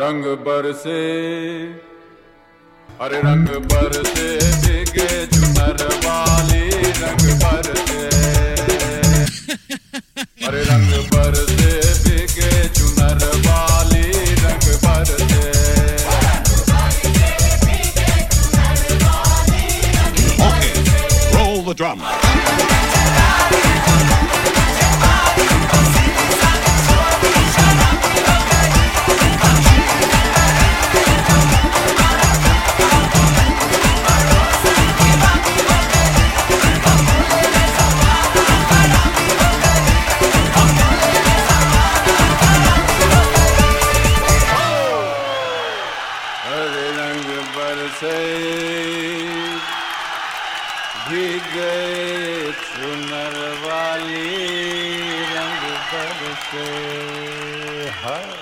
रंग बरसे अरे रंग बरसे भीगे चुनर वाली रंग बरसे अरे रंग बरसे भीगे चुनर वाली रंग बरसे Okay, roll the drum. से। भी चुनर वाली रंग पर से हर